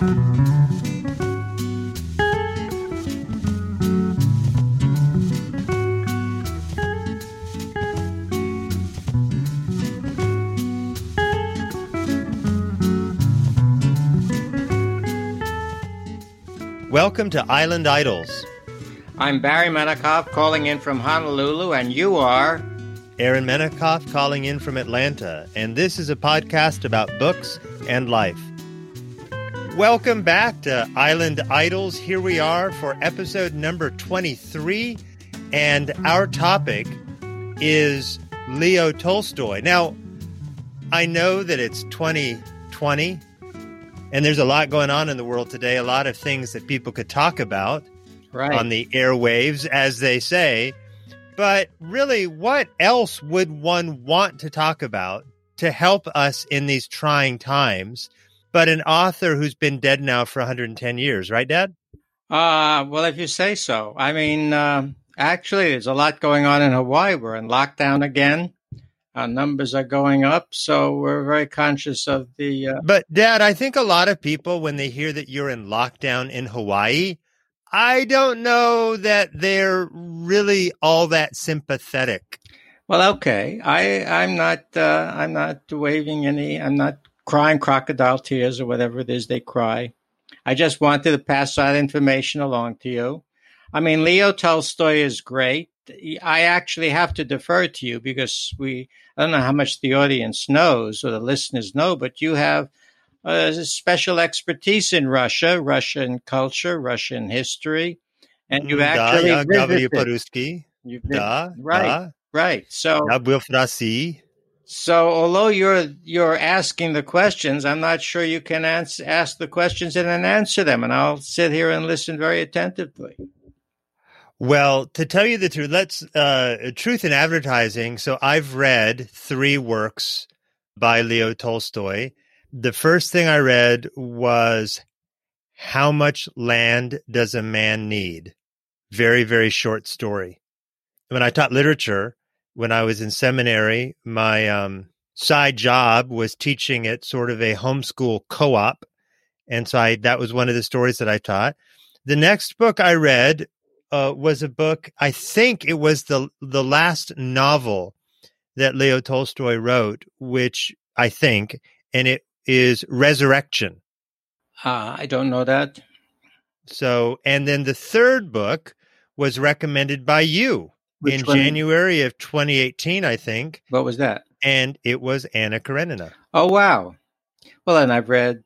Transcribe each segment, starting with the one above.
Welcome to Island Idols. I'm Barry Menikoff calling in from Honolulu, and you are Aaron Menikoff calling in from Atlanta, and this is a podcast about books and life. Welcome back to Island Idols. Here we are for episode number 23, and our topic is Leo Tolstoy. Now, I know that it's 2020 and there's a lot going on in the world today, a lot of things that people could talk about right. on the airwaves, as they say. But really, what else would one want to talk about to help us in these trying times? But an author who's been dead now for 110 years, right, Dad? Uh, well, if you say so. I mean, uh, actually, there's a lot going on in Hawaii. We're in lockdown again. Our numbers are going up, so we're very conscious of the. Uh, but, Dad, I think a lot of people, when they hear that you're in lockdown in Hawaii, I don't know that they're really all that sympathetic. Well, okay, I I'm not uh, I'm not waving any. I'm not crying crocodile tears or whatever it is they cry. I just wanted to pass that information along to you. I mean, Leo Tolstoy is great. I actually have to defer to you because we, I don't know how much the audience knows or the listeners know, but you have a special expertise in Russia, Russian culture, Russian history, and you actually да, я visited. по-русски. You've Да, right, да. right. So, Я был в России. so although you're you're asking the questions, I'm not sure you can ans- ask the questions and then answer them, and I'll sit here and listen very attentively. Well, to tell you the truth, let's uh, truth in advertising. So I've read three works by Leo Tolstoy. The first thing I read was "How Much Land Does a Man Need?" Very, very short story. When I taught literature, when I was in seminary, my um, side job was teaching at sort of a homeschool co-op, and so I that was one of the stories that I taught. The next book I read uh, was a book. I think it was the the last novel that Leo Tolstoy wrote, which I think, and it is Resurrection. Uh, I don't know that. So, and then the third book was recommended by you Which in one? January of 2018, I think, What was that? and it was Anna Karenina. Oh wow. Well, and I've read.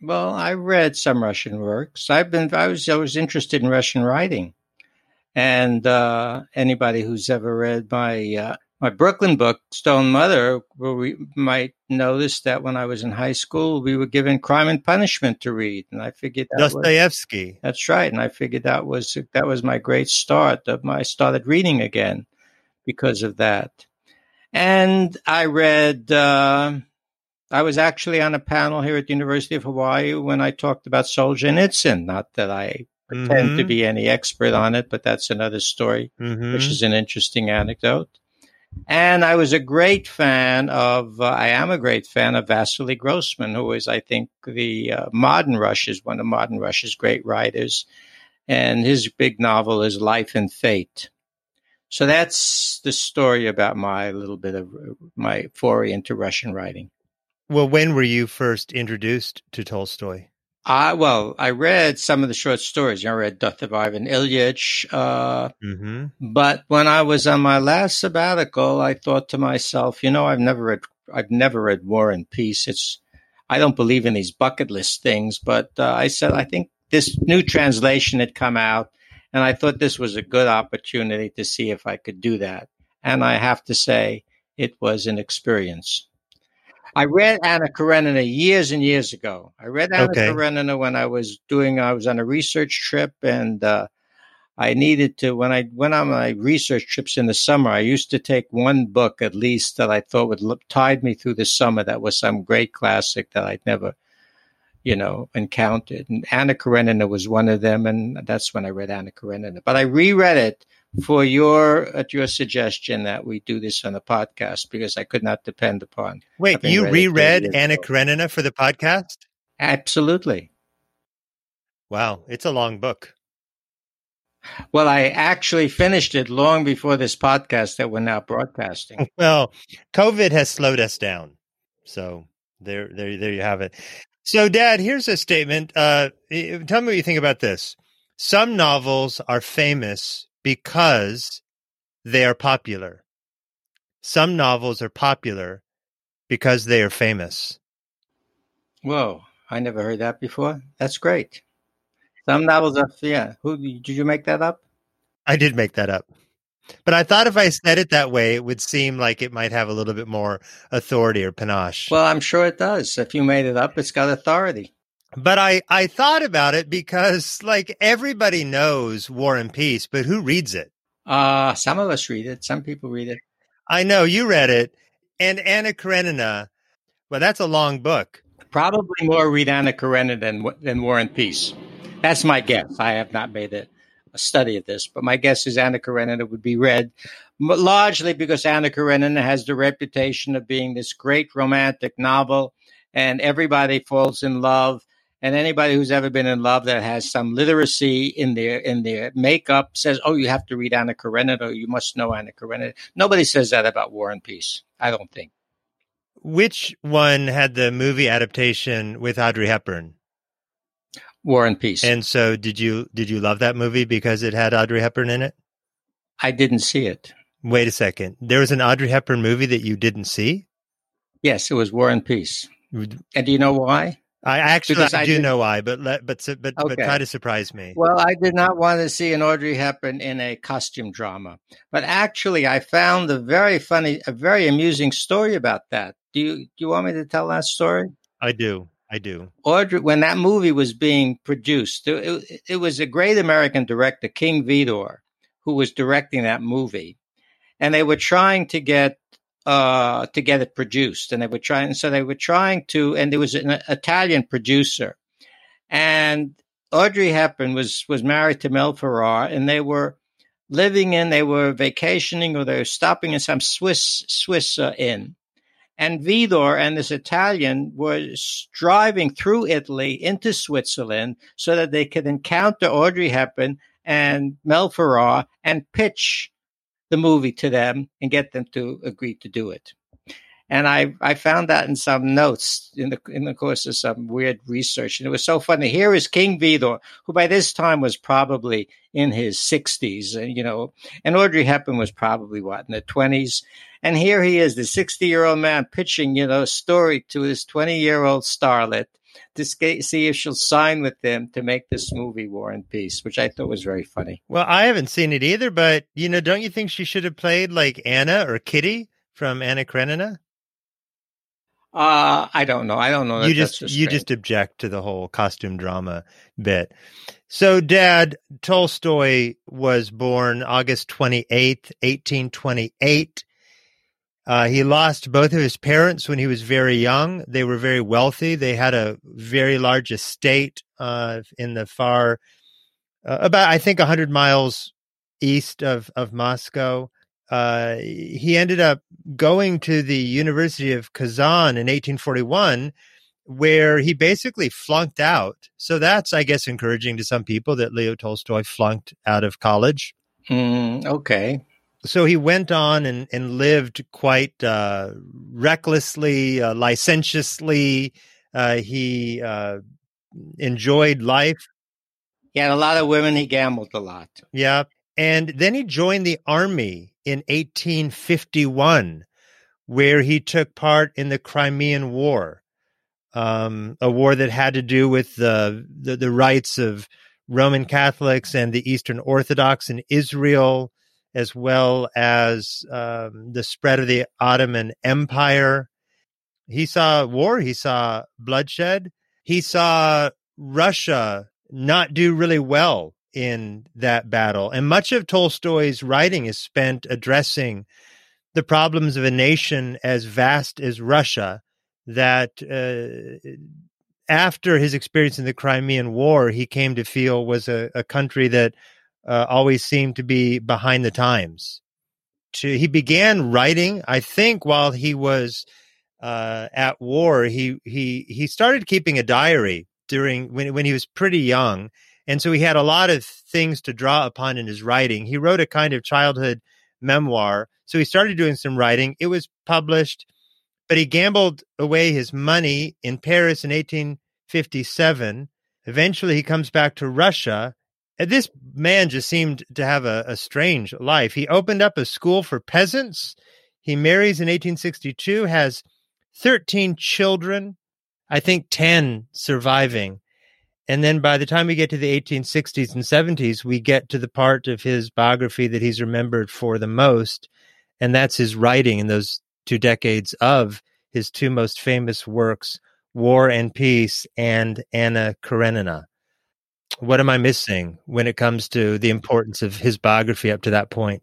Well, I read some Russian works. I've been. I was. I was interested in Russian writing, and uh, anybody who's ever read my uh, my Brooklyn book, Stone Mother, where we might notice that when I was in high school, we were given Crime and Punishment to read, and I figured that was, Dostoevsky. that's right, and I figured that was that was my great start. My I started reading again because of that, and I read. Uh, I was actually on a panel here at the University of Hawaii when I talked about Solzhenitsyn. Not that I pretend to Mhm. be any expert on it, but that's another story, Mhm. which is an interesting anecdote. And I was a great fan of, uh, I am a great fan of Vasily Grossman, who is, I think, the uh, modern Russia's, one of modern Russia's great writers. And his big novel is Life and Fate. So that's the story about my little bit of my foray into Russian writing. Well, when were you first introduced to Tolstoy? I well, I read some of the short stories. You know, I read Death of Ivan Ilyich. Uh, Mm-hmm. but when I was on my last sabbatical, I thought to myself, you know, I've never read, I've never read War and Peace. It's, I don't believe in these bucket list things, but uh, I said I think this new translation had come out, and I thought this was a good opportunity to see if I could do that. And I have to say, it was an experience. I read Anna Karenina years and years ago. I read Anna Okay. Karenina when I was doing, I was on a research trip and uh, I needed to, when I went on my research trips in the summer, I used to take one book at least that I thought would look, tide me through the summer. That was some great classic that I'd never, you know, encountered. And Anna Karenina was one of them. And that's when I read Anna Karenina. But I reread it for your at your suggestion that we do this on a podcast because I could not depend upon. Wait, you read reread Anna ago. Karenina for the podcast? Absolutely. Wow, it's a long book. Well, I actually finished it long before this podcast that we're now broadcasting. Well, COVID has slowed us down. So there, there, there you have it. So, Dad, here's a statement. Uh, tell me what you think about this. Some novels are famous because they are popular. Some novels are popular because they are famous. Whoa, I never heard that before. That's great. Some novels are, yeah. Who did you make that up? I did make that up. But I thought if I said it that way, it would seem like it might have a little bit more authority or panache. Well, I'm sure it does. If you made it up, it's got authority. But I, I thought about it because, like, everybody knows War and Peace, but who reads it? Uh, some of us read it. Some people read it. I know you read it. And Anna Karenina, well, that's a long book. Probably more read Anna Karenina than, than War and Peace. That's my guess. I have not made a study of this, but my guess is Anna Karenina would be read largely because Anna Karenina has the reputation of being this great romantic novel, and everybody falls in love. And anybody who's ever been in love that has some literacy in their in their makeup says, "Oh, you have to read Anna Karenina. Or you must know Anna Karenina." Nobody says that about War and Peace. I don't think. Which one had the movie adaptation with Audrey Hepburn? War and Peace. And so, did you did you love that movie because it had Audrey Hepburn in it? I didn't see it. Wait a second. There was an Audrey Hepburn movie that you didn't see? Yes, it was War and Peace. And do you know why? I actually I, I do know why, but let, but but okay. but try to surprise me. Well, I did not want to see an Audrey Hepburn in a costume drama, but actually, I found a very funny, a very amusing story about that. Do you do you want me to tell that story? I do. I do. Audrey, when that movie was being produced, it, it was a great American director, King Vidor, who was directing that movie, and they were trying to get uh, to get it produced, and they were trying. So they were trying to, and there was an Italian producer, and Audrey Hepburn was was married to Mel Ferrer, and they were living in, they were vacationing, or they were stopping in some Swiss Swiss uh, inn and Vidor and this Italian were driving through Italy into Switzerland so that they could encounter Audrey Hepburn and Mel Ferrer and pitch the movie to them and get them to agree to do it. And I, I found that in some notes in the in the course of some weird research, and it was so funny. Here is King Vidor, who by this time was probably in his sixties, and you know, and Audrey Hepburn was probably what in the twenties, and here he is, the 60 year old man pitching, you know, a story to his 20 year old starlet to see if she'll sign with them to make this movie War and Peace, which I thought was very funny. Well, I haven't seen it either, but you know, don't you think she should have played like Anna or Kitty from Anna Karenina? Uh, I don't know. I don't know. you just you just object to the whole costume drama bit. So, Dad, Tolstoy was born August twenty eighth, eighteen twenty eight. Uh, he lost both of his parents when he was very young. They were very wealthy. They had a very large estate uh, in the far, uh, about I think hundred miles east of of Moscow. Uh, he ended up going to the University of Kazan in 1841, where he basically flunked out. So that's, I guess, encouraging to some people that Leo Tolstoy flunked out of college. Mm, okay so he went on and, and lived quite uh, recklessly, uh, licentiously. Uh, he uh, enjoyed life. He had a lot of women. He gambled a lot. Yeah. And then he joined the army in 1851, where he took part in the Crimean War, um, a war that had to do with the, the, the rights of Roman Catholics and the Eastern Orthodox in Israel as well as um, the spread of the Ottoman Empire. He saw war, he saw bloodshed, he saw Russia not do really well in that battle. And much of Tolstoy's writing is spent addressing the problems of a nation as vast as Russia that uh, after his experience in the Crimean War, he came to feel was a, a country that uh, always seemed to be behind the times. To, he began writing, I think, while he was uh, at war. He he he started keeping a diary during when when he was pretty young, and so he had a lot of things to draw upon in his writing. He wrote a kind of childhood memoir, so he started doing some writing. It was published, but he gambled away his money in Paris in 1857. Eventually, he comes back to Russia. And this man just seemed to have a, a strange life. He opened up a school for peasants. He marries in 1862, has 13 children, I think 10 surviving. And then by the time we get to the 1860s and 70s, we get to the part of his biography that he's remembered for the most. And that's his writing in those two decades of his two most famous works, War and Peace and Anna Karenina. What am I missing when it comes to the importance of his biography up to that point?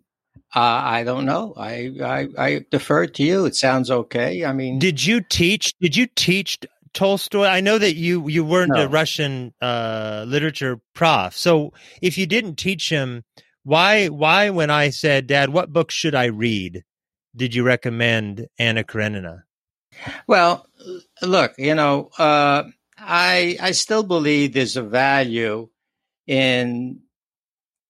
Uh, I don't know. I, I I defer to you. It sounds okay. I mean, did you teach? Did you teach Tolstoy? I know that you you weren't No. a Russian uh, literature prof. So if you didn't teach him, why why when I said, Dad, what book should I read? Did you recommend Anna Karenina? Well, look, you know, uh, I I still believe there's a value in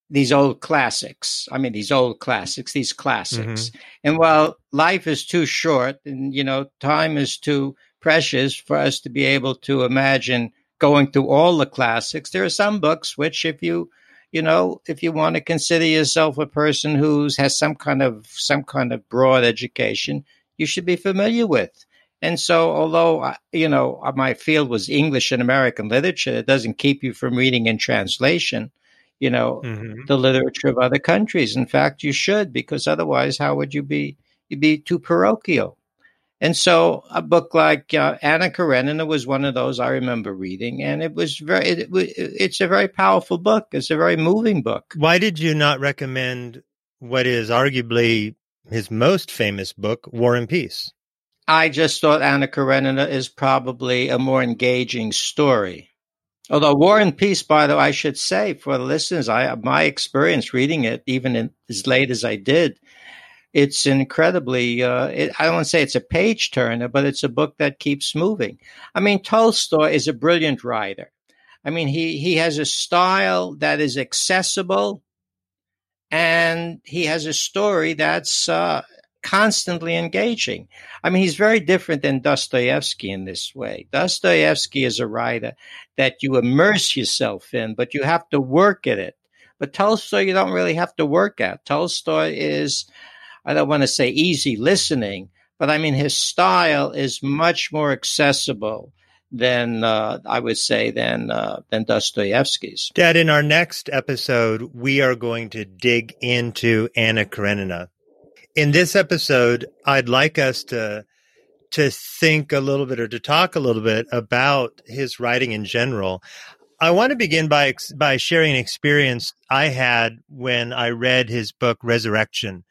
these old classics. I mean, these old classics, these classics. And while life is too short, and you know, time is too precious for us to be able to imagine going through all the classics, there are some books which, if you you know, if you want to consider yourself a person who has some kind of some kind of broad education, you should be familiar with. And so, although you know uh, my field was English and American literature, it doesn't keep you from reading in translation. You know, Mm-hmm. the literature of other countries. In fact, you should, because otherwise, how would you be? You'd be too parochial. And so, a book like uh, Anna Karenina was one of those I remember reading, and it was very. It, it, it's a very powerful book. It's a very moving book. Why did you not recommend what is arguably his most famous book, War and Peace? I just thought Anna Karenina is probably a more engaging story. Although War and Peace, by the way, I should say for the listeners, I my experience reading it, even in, as late as I did, it's incredibly. Uh, it, I don't want to say it's a page turner, but it's a book that keeps moving. I mean, Tolstoy is a brilliant writer. I mean, he he has a style that is accessible, and he has a story that's uh, constantly engaging. I mean, he's very different than Dostoevsky in this way. Dostoevsky is a writer that you immerse yourself in, but you have to work at it. But Tolstoy, you don't really have to work at. Tolstoy is, I don't want to say easy listening, but I mean, his style is much more accessible than uh, I would say than uh, than Dostoevsky's. Dad, in our next episode, we are going to dig into Anna Karenina. In this episode, I'd like us to to think a little bit or to talk a little bit about his writing in general. I want to begin by by sharing an experience I had when I read his book Resurrection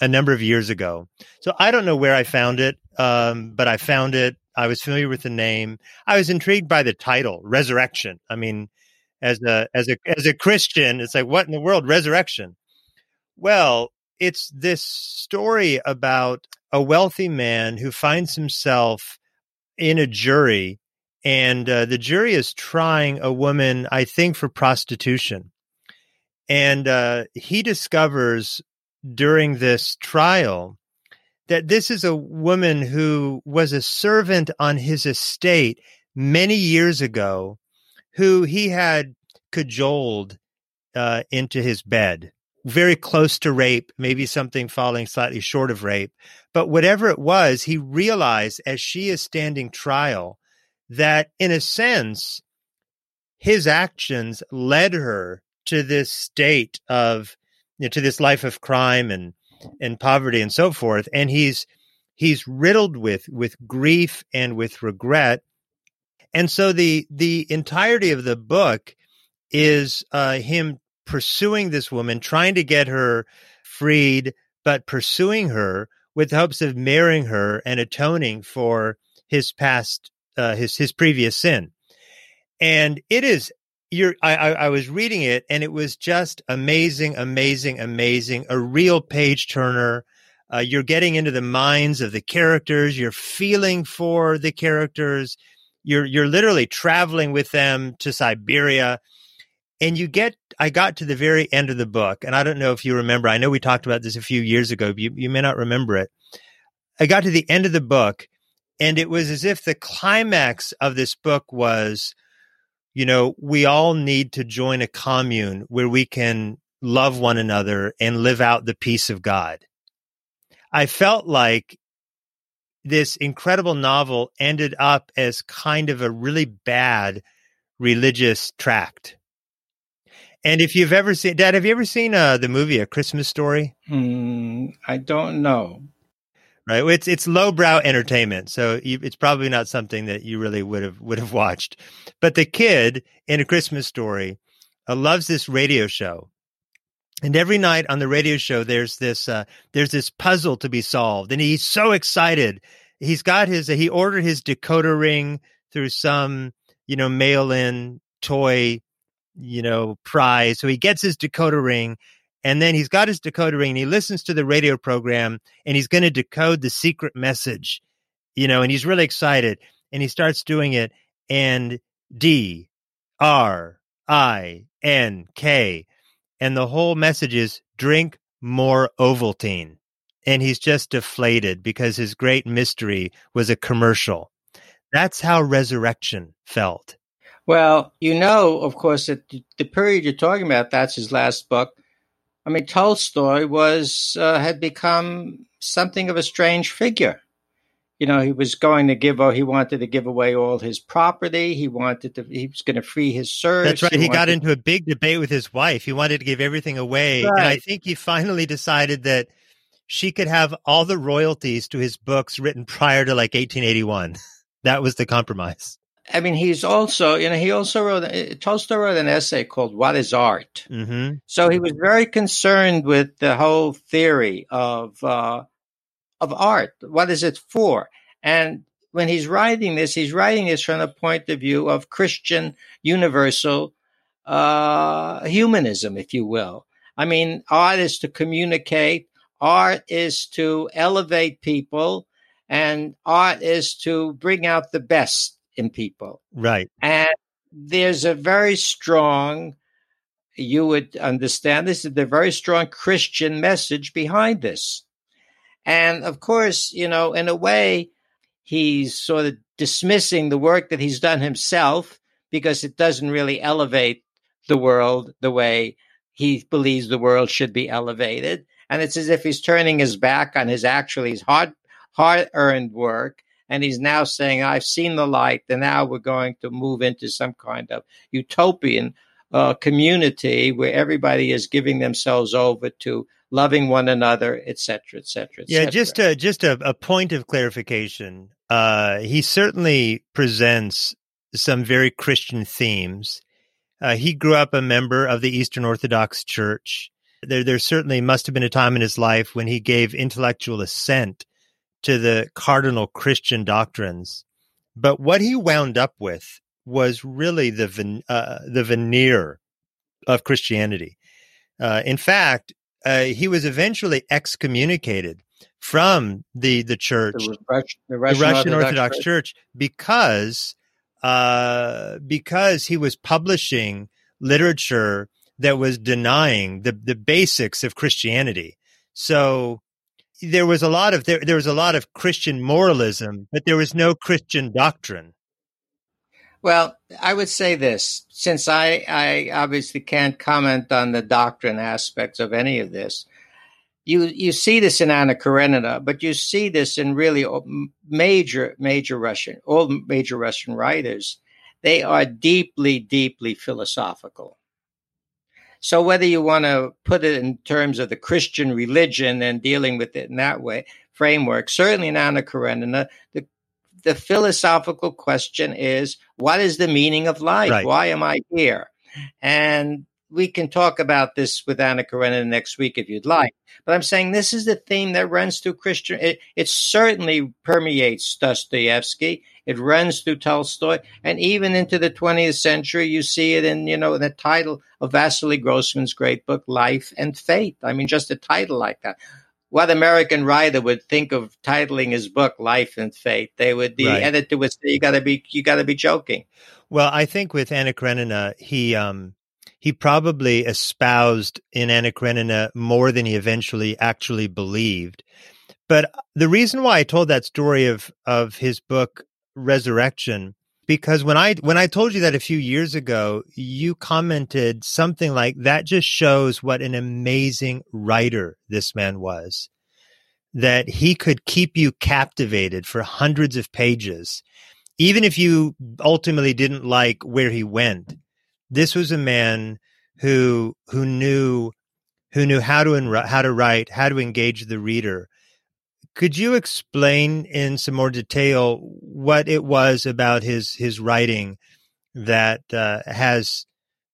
a number of years ago. So I don't know where I found it, um, but I found it. I was familiar with the name. I was intrigued by the title, Resurrection. I mean, as a as a as a Christian, it's like what in the world, resurrection? Well, it's this story about a wealthy man who finds himself in a jury, and uh, the jury is trying a woman, I think, for prostitution, and uh, he discovers during this trial that this is a woman who was a servant on his estate many years ago, who he had cajoled uh, into his bed, very close to rape, maybe something falling slightly short of rape. But whatever it was, he realized as she is standing trial that, in a sense, his actions led her to this state of, you know, to this life of crime and and poverty and so forth. And he's he's riddled with with grief and with regret. And so the the entirety of the book is uh, him pursuing this woman, trying to get her freed, but pursuing her with hopes of marrying her and atoning for his past, uh, his his previous sin. And it is you're I, I I was reading it and it was just amazing, amazing, amazing. A real page turner. Uh, you're getting into the minds of the characters. You're feeling for the characters. you're you're literally traveling with them to Siberia and you get I got to the very end of the book and I don't know if you remember I know we talked about this a few years ago you you may not remember it I got to the end of the book and it was as if the climax of this book was you know we all need to join a commune where we can love one another and live out the peace of God I felt like this incredible novel ended up as kind of a really bad religious tract. And if you've ever seen, Dad, have you ever seen uh, the movie A Christmas Story? Mm, I don't know. Right, it's it's lowbrow entertainment, so you, it's probably not something that you really would have would have watched. But the kid in A Christmas Story uh, loves this radio show, and every night on the radio show there's this uh, there's this puzzle to be solved and he's so excited. He's got his he ordered his decoder ring through some you know mail in toy you know prize. So he gets his decoder ring and then he's got his decoder ring and he listens to the radio program and he's going to decode the secret message you know and he's really excited and he starts doing it and d r i n k and the whole message is drink more Ovaltine. And he's just deflated because his great mystery was a commercial. That's how resurrection felt. Well, you know, of course, that the period you're talking about, that's his last book. I mean, Tolstoy was uh, had become something of a strange figure you know, he was going to give, he wanted to give away all his property. He wanted to, he was going to free his serfs. That's right. He, he got into a big debate with his wife. He wanted to give everything away. Right. And I think he finally decided that she could have all the royalties to his books written prior to like 1881. that was the compromise. I mean, he's also, you know, he also wrote, uh, Tolstoy wrote an essay called What is Art? Mm-hmm. So he was very concerned with the whole theory of, uh, of art. What is it for? And when he's writing this, he's writing this from the point of view of Christian universal uh, humanism, if you will. I mean, art is to communicate, art is to elevate people, and art is to bring out the best in people. Right. And there's a very strong, you would understand this, is a very strong Christian message behind this. And of course, you know, in a way, he's sort of dismissing the work that he's done himself because it doesn't really elevate the world the way he believes the world should be elevated. And it's as if he's turning his back on his actually his hard hard earned work. And he's now saying, I've seen the light, and now we're going to move into some kind of utopian uh, community where everybody is giving themselves over to loving one another, etc., etc. Et yeah, just a, just a, a point of clarification. Uh, he certainly presents some very Christian themes. Uh, he grew up a member of the Eastern Orthodox Church. There, there certainly must have been a time in his life when he gave intellectual assent to the cardinal Christian doctrines. But what he wound up with was really the uh, the veneer of Christianity. Uh, in fact, uh, he was eventually excommunicated from the the church, the, Russian, the Russian, the Russian Orthodox, Orthodox church. church, because uh, because he was publishing literature that was denying the the basics of Christianity. So there was a lot of there, there was a lot of Christian moralism, but there was no Christian doctrine. Well, I would say this since I, I obviously can't comment on the doctrine aspects of any of this. You you see this in Anna Karenina, but you see this in really major major Russian all major Russian writers. They are deeply deeply philosophical. So whether you want to put it in terms of the Christian religion and dealing with it in that way framework, certainly in Anna Karenina, the the philosophical question is what is the meaning of life? Right. Why am I here? And we can talk about this with Anna Karenina next week if you'd like. But I'm saying this is the theme that runs through Christian. It, it certainly permeates Dostoevsky. It runs through Tolstoy, and even into the 20th century, you see it in you know the title of Vasily Grossman's great book, Life and Fate. I mean, just a title like that. what American writer would think of titling his book "Life and Fate"? They would the right. editor would say, "You got to be you got to be joking." Well, I think with Anna Karenina, he um, he probably espoused in Anna Karenina more than he eventually actually believed. But the reason why I told that story of of his book Resurrection because when I when I told you that a few years ago, you commented something like that just shows what an amazing writer this man was. That he could keep you captivated for hundreds of pages, even if you ultimately didn't like where he went. This was a man who who knew who knew how to how to write, how to engage the reader, could you explain in some more detail what it was about his his writing that uh, has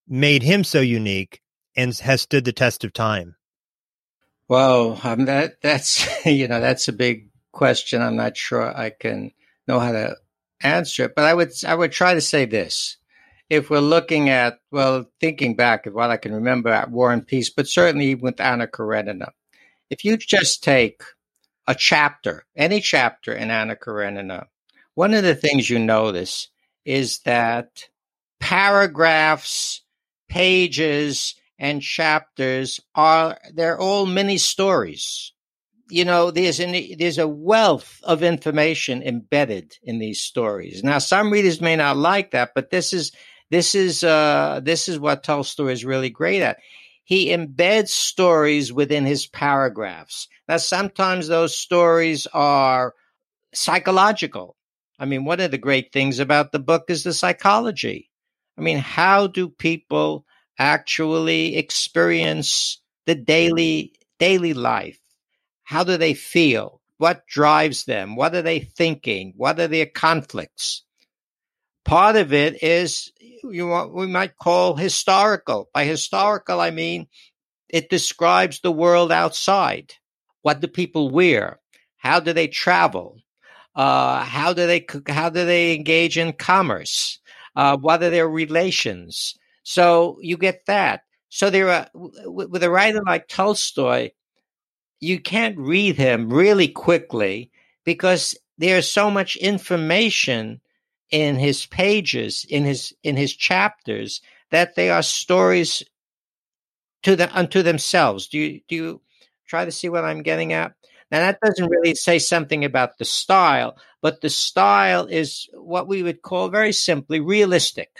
made him so unique and has stood the test of time? Well, um, that that's you know that's a big question. I'm not sure I can know how to answer it, but I would I would try to say this: if we're looking at well, thinking back of what I can remember at War and Peace, but certainly with Anna Karenina, if you just take a chapter, any chapter in Anna Karenina, one of the things you notice is that paragraphs, pages, and chapters are they're all mini stories. You know, there's an, there's a wealth of information embedded in these stories. Now, some readers may not like that, but this is this is uh, this is what Tolstoy is really great at he embeds stories within his paragraphs. Now, sometimes those stories are psychological. I mean, one of the great things about the book is the psychology. I mean, how do people actually experience the daily daily life? How do they feel? What drives them? What are they thinking? What are their conflicts? Part of it is you want, we might call historical. By historical, I mean it describes the world outside. What do people wear? How do they travel? Uh, how do they how do they engage in commerce? Uh, what are their relations? So you get that. So there are with a writer like Tolstoy, you can't read him really quickly because there's so much information in his pages, in his in his chapters, that they are stories to the unto themselves. Do you do you try to see what I'm getting at? Now that doesn't really say something about the style, but the style is what we would call very simply realistic.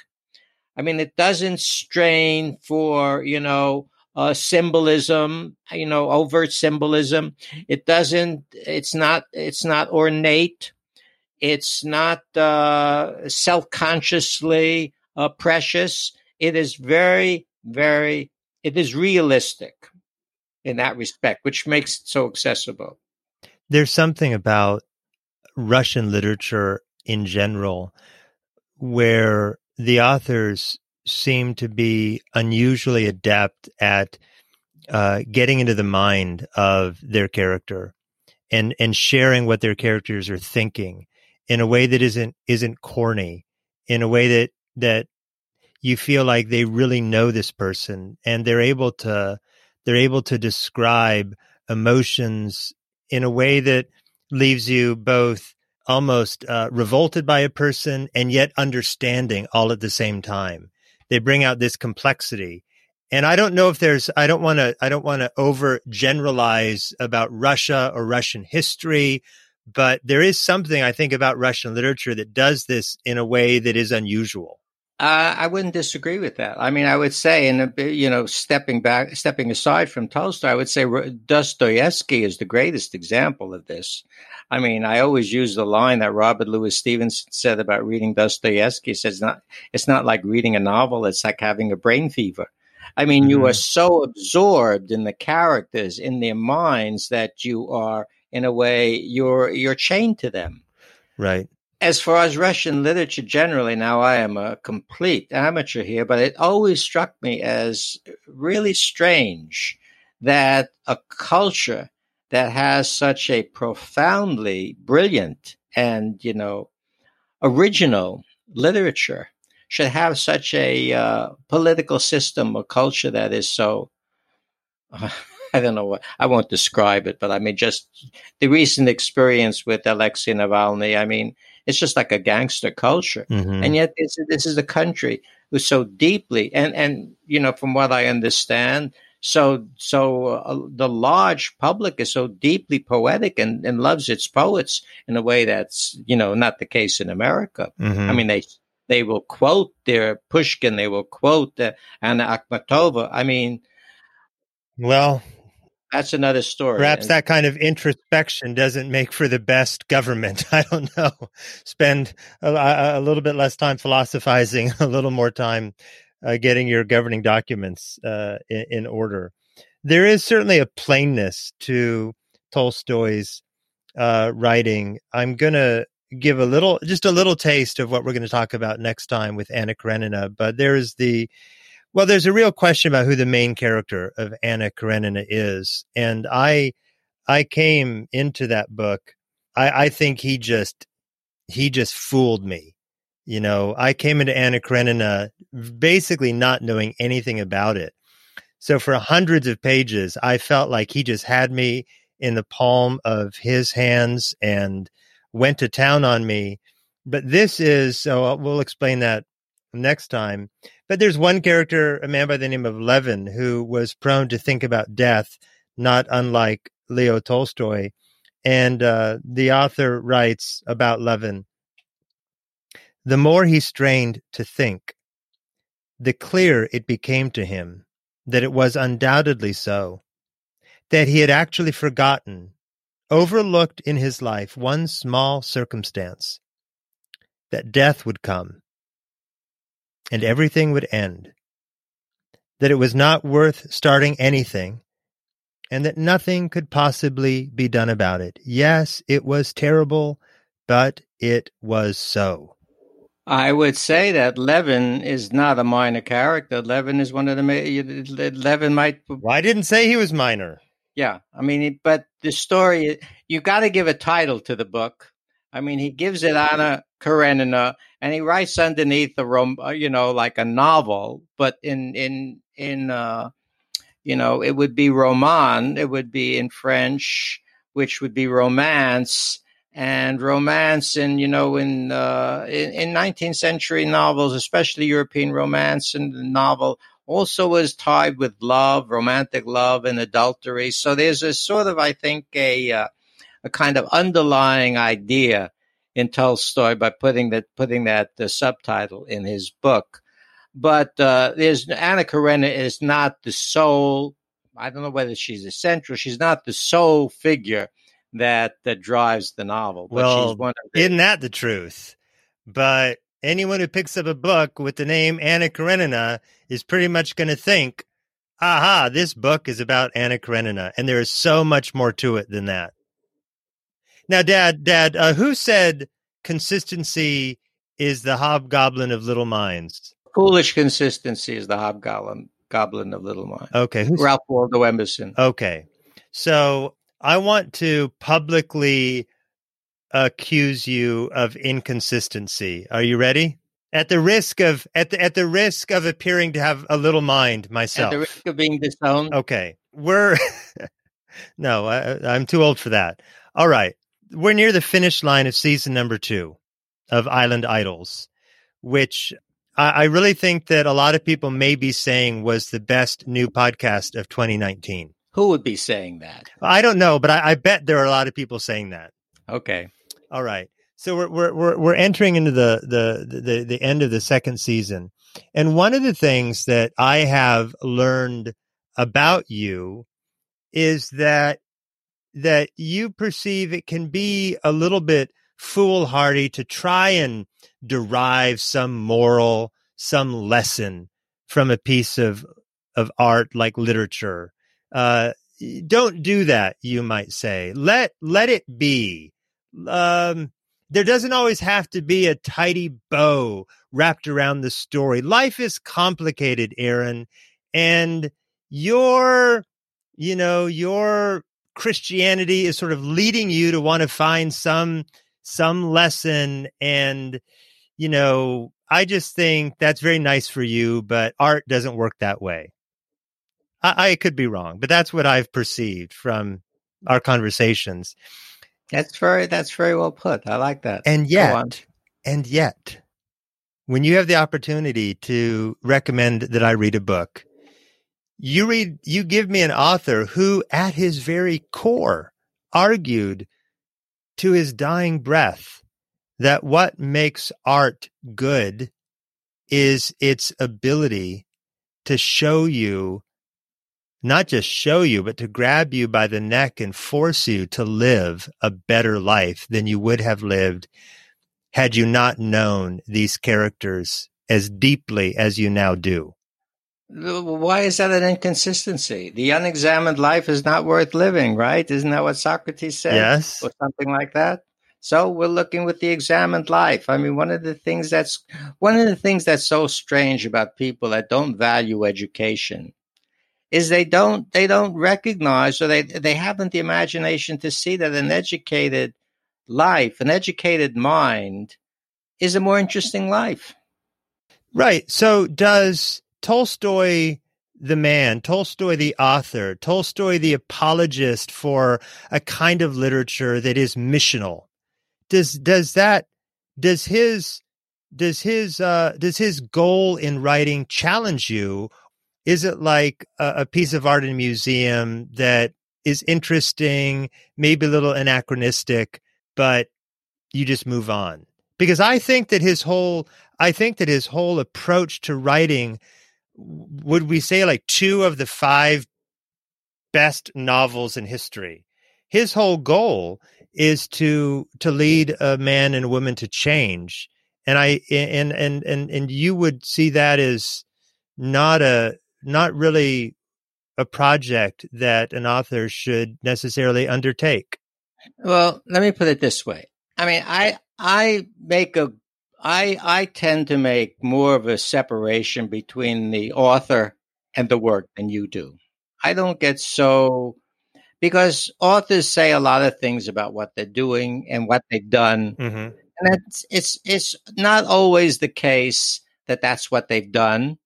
I mean, it doesn't strain for you know uh, symbolism, you know, overt symbolism. It doesn't. It's not. It's not ornate. It's not uh, self consciously uh, precious. It is very, very, it is realistic in that respect, which makes it so accessible. There's something about Russian literature in general where the authors seem to be unusually adept at uh, getting into the mind of their character and and sharing what their characters are thinking in a way that isn't isn't corny, in a way that that you feel like they really know this person and they're able to they're able to describe emotions in a way that leaves you both almost uh, revolted by a person and yet understanding all at the same time. They bring out this complexity. And I don't know if there's, I don't want to, I don't want to over generalize about Russia or Russian history but there is something I think about Russian literature that does this in a way that is unusual. Uh, I wouldn't disagree with that. I mean, I would say, and you know, stepping back, stepping aside from Tolstoy, I would say Dostoevsky is the greatest example of this. I mean, I always use the line that Robert Louis Stevenson said about reading Dostoevsky. He says, "Not, it's not like reading a novel; it's like having a brain fever." I mean, mm-hmm. you are so absorbed in the characters, in their minds, that you are in a way you're you're chained to them. Right. As far as Russian literature generally, now I am a complete amateur here, but it always struck me as really strange that a culture that has such a profoundly brilliant and you know original literature should have such a uh, political system or culture that is so uh, I don't know what I won't describe it, but I mean, just the recent experience with Alexei Navalny. I mean, it's just like a gangster culture, mm-hmm. and yet this, this is a country who's so deeply and and you know, from what I understand, so so uh, the large public is so deeply poetic and, and loves its poets in a way that's you know not the case in America. Mm-hmm. I mean, they they will quote their Pushkin, they will quote uh, Anna Akhmatova. I mean, well, that's another story. Perhaps that kind of introspection doesn't make for the best government. I don't know. Spend a, a little bit less time philosophizing, a little more time uh, getting your governing documents uh, in, in, order. There is certainly a plainness to Tolstoy's uh, writing. I'm going to give a little, just a little taste of what we're going to talk about next time with Anna Karenina. But there is the, well, there's a real question about who the main character of Anna Karenina is, and I, I came into that book. I, I think he just, he just fooled me. You know, I came into Anna Karenina basically not knowing anything about it. So for hundreds of pages, I felt like he just had me in the palm of his hands and went to town on me. But this is so uh, we'll explain that next time. But there's one character, a man by the name of Levin, who was prone to think about death, not unlike Leo Tolstoy. And uh, the author writes about Levin The more he strained to think, the clearer it became to him that it was undoubtedly so, that he had actually forgotten overlooked in his life one small circumstance that death would come and everything would end, that it was not worth starting anything, and that nothing could possibly be done about it. Yes, it was terrible, but it was so. I would say that Levin is not a minor character. Levin is one of the Levin might. Well, I didn't say he was minor. Yeah, I mean, but the story you got to give a title to the book. I mean, he gives it Anna Karenina, and he writes underneath a rom, uh, you know, like a novel, but in in in uh, you know, it would be roman. It would be in French, which would be romance and romance and you know in, uh, in, in 19th century novels especially european romance and the novel also was tied with love, romantic love, and adultery. So there's a sort of, I think, a uh, a kind of underlying idea in Tolstoy by putting that putting that uh, subtitle in his book. But uh, there's Anna Karenina is not the sole. I don't know whether she's the central. She's not the sole figure that that drives the novel. But well, the, isn't that the truth? But anyone who picks up a book with the name Anna Karenina is pretty much going to think, aha, this book is about Anna Karenina. And there is so much more to it than that. Now, Dad, Dad, uh, who said consistency is the hobgoblin of little minds? Foolish consistency is the hobgoblin goblin of little minds. Okay. Who's... Ralph Waldo Emerson. Okay. So I want to publicly accuse you of inconsistency. Are you ready? At the risk of at the at the risk of appearing to have a little mind myself. At the risk of being disowned. Okay. We're No, I, I'm too old for that. All right. We're near the finish line of season number 2 of Island Idols, which I, I really think that a lot of people may be saying was the best new podcast of 2019. Who would be saying that? I don't know, but I, I bet there are a lot of people saying that. Okay. All right. So we're we're we're, we're entering into the, the the the end of the second season. And one of the things that I have learned about you is that that you perceive it can be a little bit foolhardy to try and derive some moral, some lesson from a piece of of art like literature. Uh, don't do that, you might say. Let let it be um, there doesn't always have to be a tidy bow wrapped around the story. Life is complicated, Aaron, and your, you know, your Christianity is sort of leading you to want to find some some lesson and you know, I just think that's very nice for you, but art doesn't work that way. I, I could be wrong, but that's what I've perceived from our conversations. That's very that's very well put. I like that. And yet, and yet, when you have the opportunity to recommend that I read a book, you read you give me an author who at his very core argued to his dying breath that what makes art good is its ability to show you not just show you, but to grab you by the neck and force you to live a better life than you would have lived had you not known these characters as deeply as you now do. Why is that an inconsistency? The unexamined life is not worth living, right? Isn't that what Socrates said? Yes. Or something like that? So we're looking with the examined life. I mean, one of the things that's one of the things that's so strange about people that don't value education is they don't they don't recognize or they they haven't the imagination to see that an educated life, an educated mind is a more interesting life. Right. So does Tolstoy the man, Tolstoy the author, Tolstoy the apologist for a kind of literature that is missional. Does does that does his does his uh does his goal in writing challenge you is it like a, a piece of art in a museum that is interesting, maybe a little anachronistic, but you just move on? Because I think that his whole, I think that his whole approach to writing, would we say like two of the five best novels in history? His whole goal is to to lead a man and a woman to change and i and and and and you would see that as not a not really a project that an author should necessarily undertake. Well, let me put it this way. I mean, I I make a I I tend to make more of a separation between the author and the work than you do. I don't get so because authors say a lot of things about what they're doing and what they've done, mm-hmm. and that's it's it's not always the case that that's what they've done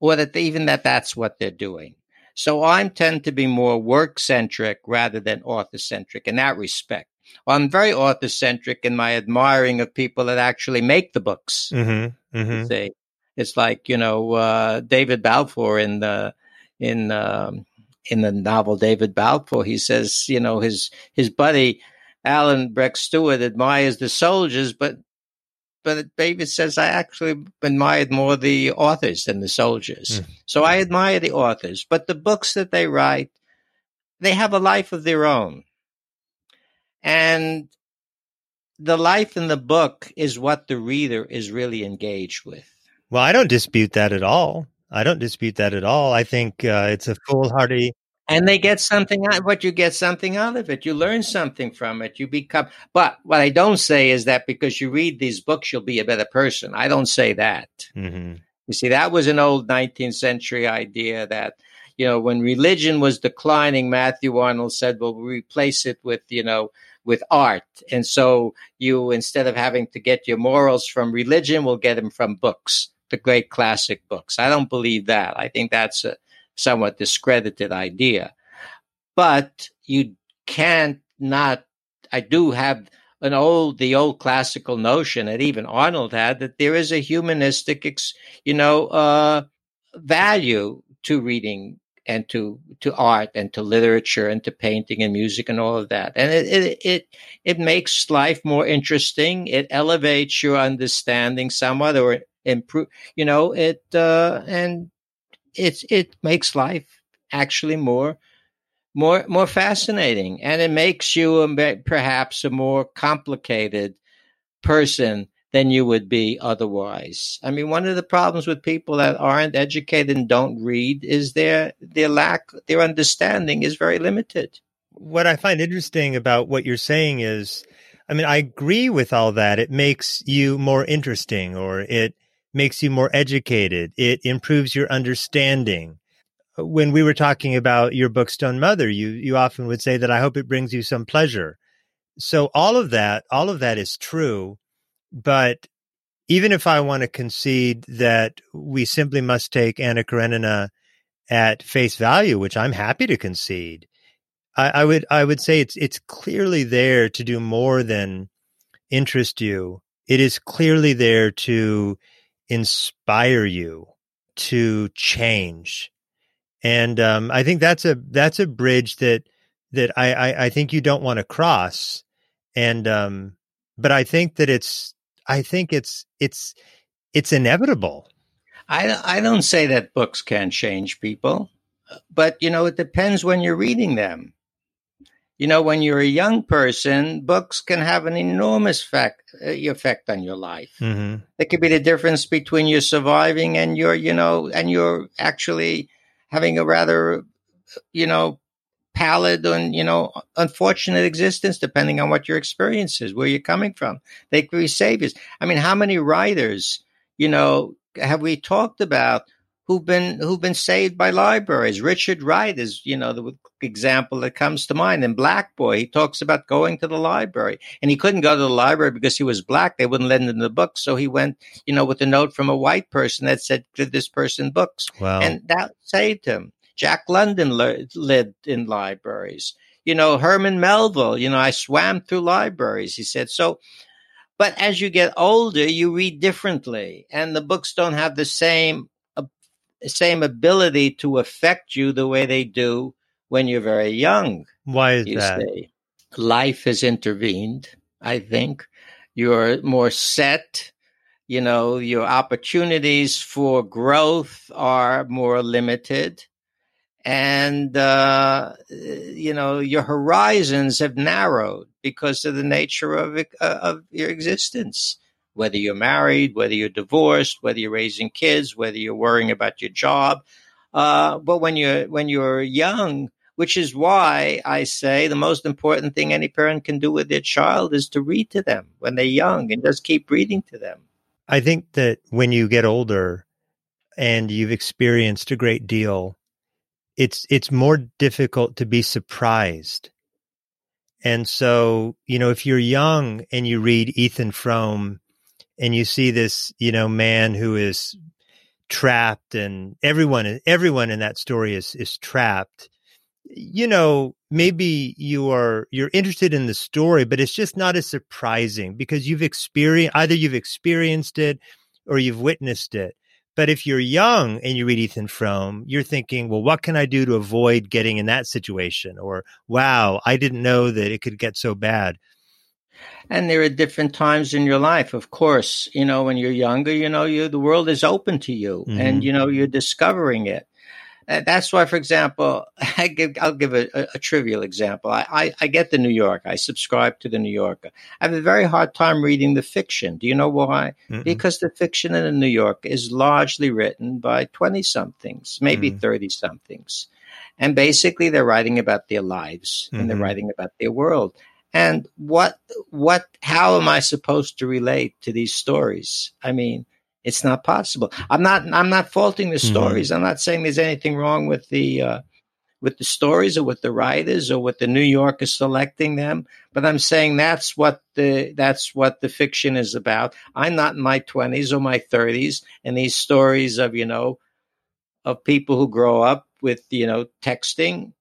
or that they, even that that's what they're doing. So I tend to be more work centric rather than author centric in that respect. I'm very author centric in my admiring of people that actually make the books. Mm-hmm, mm-hmm. See, it's like you know uh, David Balfour in the in um, in the novel David Balfour. He says you know his his buddy Alan Breck Stewart admires the soldiers, but but David says I actually admired more the authors than the soldiers. Mm. So I admire the authors, but the books that they write, they have a life of their own. And the life in the book is what the reader is really engaged with. Well, I don't dispute that at all. I don't dispute that at all. I think uh, it's a foolhardy and they get something out but you get something out of it you learn something from it you become but what i don't say is that because you read these books you'll be a better person i don't say that mm-hmm. you see that was an old 19th century idea that you know when religion was declining matthew arnold said well we'll replace it with you know with art. And so you instead of having to get your morals from religion will get them from books the great classic books. I don't believe that. I think that's a somewhat discredited idea. But you can't not, I do have an old, the old classical notion that even Arnold had that there is a humanistic, you know, uh, value to reading and to to art and to literature and to painting and music and all of that. And it it it, it makes life more interesting. It elevates your understanding somewhat or improve you know it uh, and it's it makes life actually more more more fascinating. And it makes you a, perhaps a more complicated person than you would be otherwise. I mean, one of the problems with people that aren't educated and don't read is their their lack their understanding is very limited. What I find interesting about what you're saying is I mean, I agree with all that. It makes you more interesting or it makes you more educated. It improves your understanding. When we were talking about your book Stone Mother, you you often would say that I hope it brings you some pleasure. So all of that, all of that is true, but even if I want to concede that we simply must take Anna Karenina at face value, which I'm happy to concede, I, I would I would say it's it's clearly there to do more than interest you. It is clearly there to inspire you to change. And um, I think that's a that's a bridge that that I, I, I think you don't want to cross. And um, but I think that it's I think it's it's it's inevitable. I I don't say that books can't change people, but you know it depends when you're reading them. You know, when you're a young person, books can have an enormous fact, uh, effect on your life. Mm-hmm. It could be the difference between you surviving and you're, you know, and you're actually having a rather, you know, pallid and, you know, unfortunate existence, depending on what your experience is, where you're coming from. They could be saviors. I mean, how many writers, you know, have we talked about who've been who've been saved by libraries. Richard Wright is, you know, the example that comes to mind. In Black Boy, he talks about going to the library, and he couldn't go to the library because he was black. They wouldn't lend him the books, so he went, you know, with a note from a white person that said, "Give this person books," wow. and that saved him. Jack London le- lived in libraries. You know, Herman Melville. You know, I swam through libraries. He said so. But as you get older, you read differently, and the books don't have the same same ability to affect you the way they do when you're very young. Why is that? Say. Life has intervened, I think. You're more set. You know, your opportunities for growth are more limited. And, uh, you know, your horizons have narrowed because of the nature of, uh, of your existence whether you're married, whether you're divorced, whether you're raising kids, whether you're worrying about your job. Uh, but when you're when you're young, which is why I say the most important thing any parent can do with their child is to read to them when they're young and just keep reading to them. I think that when you get older and you've experienced a great deal, it's it's more difficult to be surprised. And so, you know, if you're young and you read Ethan Frome and you see this, you know, man who is trapped and everyone everyone in that story is is trapped you know maybe you are you're interested in the story but it's just not as surprising because you've experienced either you've experienced it or you've witnessed it but if you're young and you read Ethan Frome, you're thinking, well, what can I do to avoid getting in that situation? Or, wow, I didn't know that it could get so bad. And there are different times in your life, of course. You know, when you're younger, you know, you the world is open to you, mm-hmm. and you know you're discovering it. That's why, for example, I give, I'll give a, a, a trivial example. I, I, I, get the New Yorker. I subscribe to the New Yorker. I have a very hard time reading the fiction. Do you know why? mm Because the fiction in the New Yorker is largely written by 20 somethings, maybe mm 30 somethings. And basically, they're writing about their lives and they're mm-hmm. writing about their world and what what how am i supposed to relate to these stories i mean it's not possible i'm not i'm not faulting the mm-hmm. stories mm-hmm. i'm not saying there's anything wrong with the uh, with the stories or with the writers or with the new yorker selecting them but i'm saying that's what the that's what the fiction is about i'm not in my 20s or my 30s and these stories of you know of people who grow up with you know texting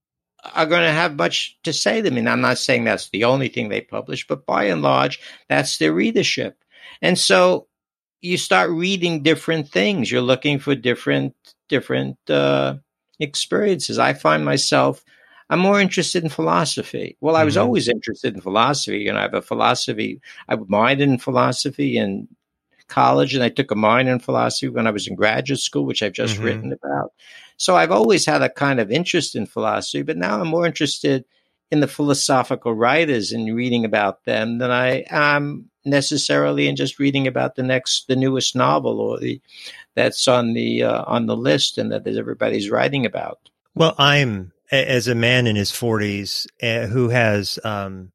are going to have much to say to me. And I'm not saying that's the only thing they publish, but by and large, that's their readership. And so you start reading different things. You're looking for different, different uh, experiences. I find myself, I'm more interested in philosophy. Well, I was mm-hmm. always interested in philosophy. You know, I have a philosophy, I minored in philosophy in college, and I took a minor in philosophy when I was in graduate school, which I've just mm-hmm. written about. So I've always had a kind of interest in philosophy, but now I'm more interested in the philosophical writers and reading about them than I am necessarily in just reading about the next, the newest novel or the that's on the uh, on the list and that everybody's writing about. Well, I'm as a man in his 40s uh, who has um,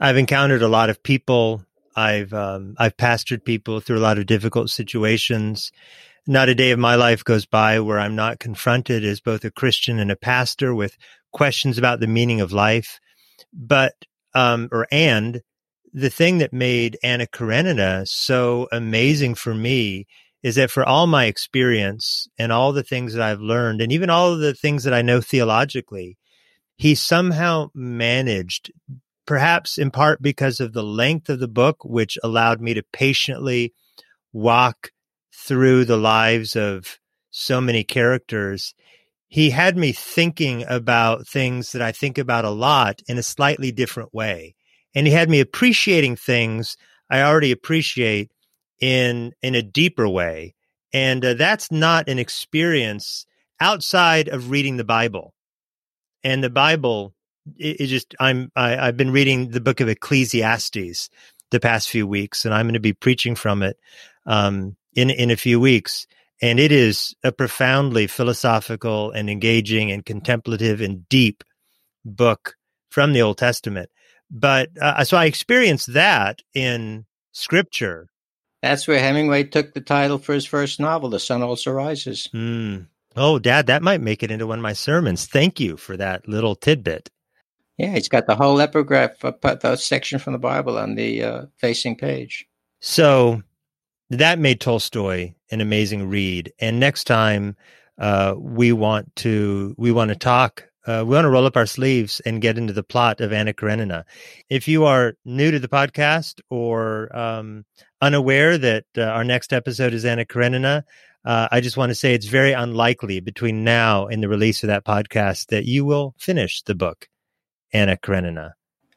I've encountered a lot of people. I've um, I've pastored people through a lot of difficult situations, not a day of my life goes by where I'm not confronted as both a Christian and a pastor with questions about the meaning of life. But, um, or and the thing that made Anna Karenina so amazing for me is that for all my experience and all the things that I've learned, and even all of the things that I know theologically, he somehow managed, perhaps in part because of the length of the book, which allowed me to patiently walk through the lives of so many characters. He had me thinking about things that I think about a lot in a slightly different way. And he had me appreciating things I already appreciate in in a deeper way and uh, that's not an experience outside of reading the bible and the bible it just i'm I, i've been reading the book of ecclesiastes the past few weeks and i'm going to be preaching from it um, in in a few weeks and it is a profoundly philosophical and engaging and contemplative and deep book from the old testament but uh, so i experienced that in scripture that's where Hemingway took the title for his first novel, The Sun Also Rises. Mm. Oh, Dad, that might make it into one of my sermons. Thank you for that little tidbit. Yeah, he's got the whole epigraph, uh, the section from the Bible on the uh, facing page. So that made Tolstoy an amazing read. And next time uh, we want to we want to talk uh, we want to roll up our sleeves and get into the plot of Anna Karenina. If you are new to the podcast or um, unaware that uh, our next episode is Anna Karenina, uh, I just want to say it's very unlikely between now and the release of that podcast that you will finish the book, Anna Karenina.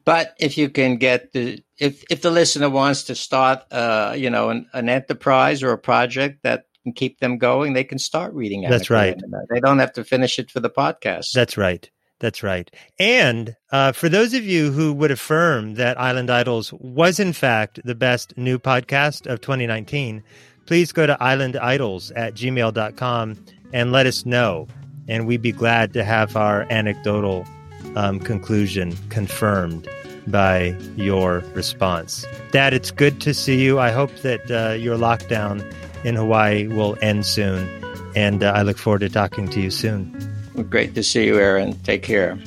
But if you can get the if if the listener wants to start, uh, you know, an, an enterprise or a project that can keep them going, they can start reading. That's right. They don't have to finish it for the podcast. That's right. That's right. And uh, for those of you who would affirm that Island Idols was in fact the best new podcast of 2019, please go to islandidols at gmail.com and let us know. And we'd be glad to have our anecdotal um, conclusion confirmed by your response. Dad, it's good to see you. I hope that uh, your lockdown in Hawaii will end soon. And uh, I look forward to talking to you soon. Great to see you, Aaron. Take care.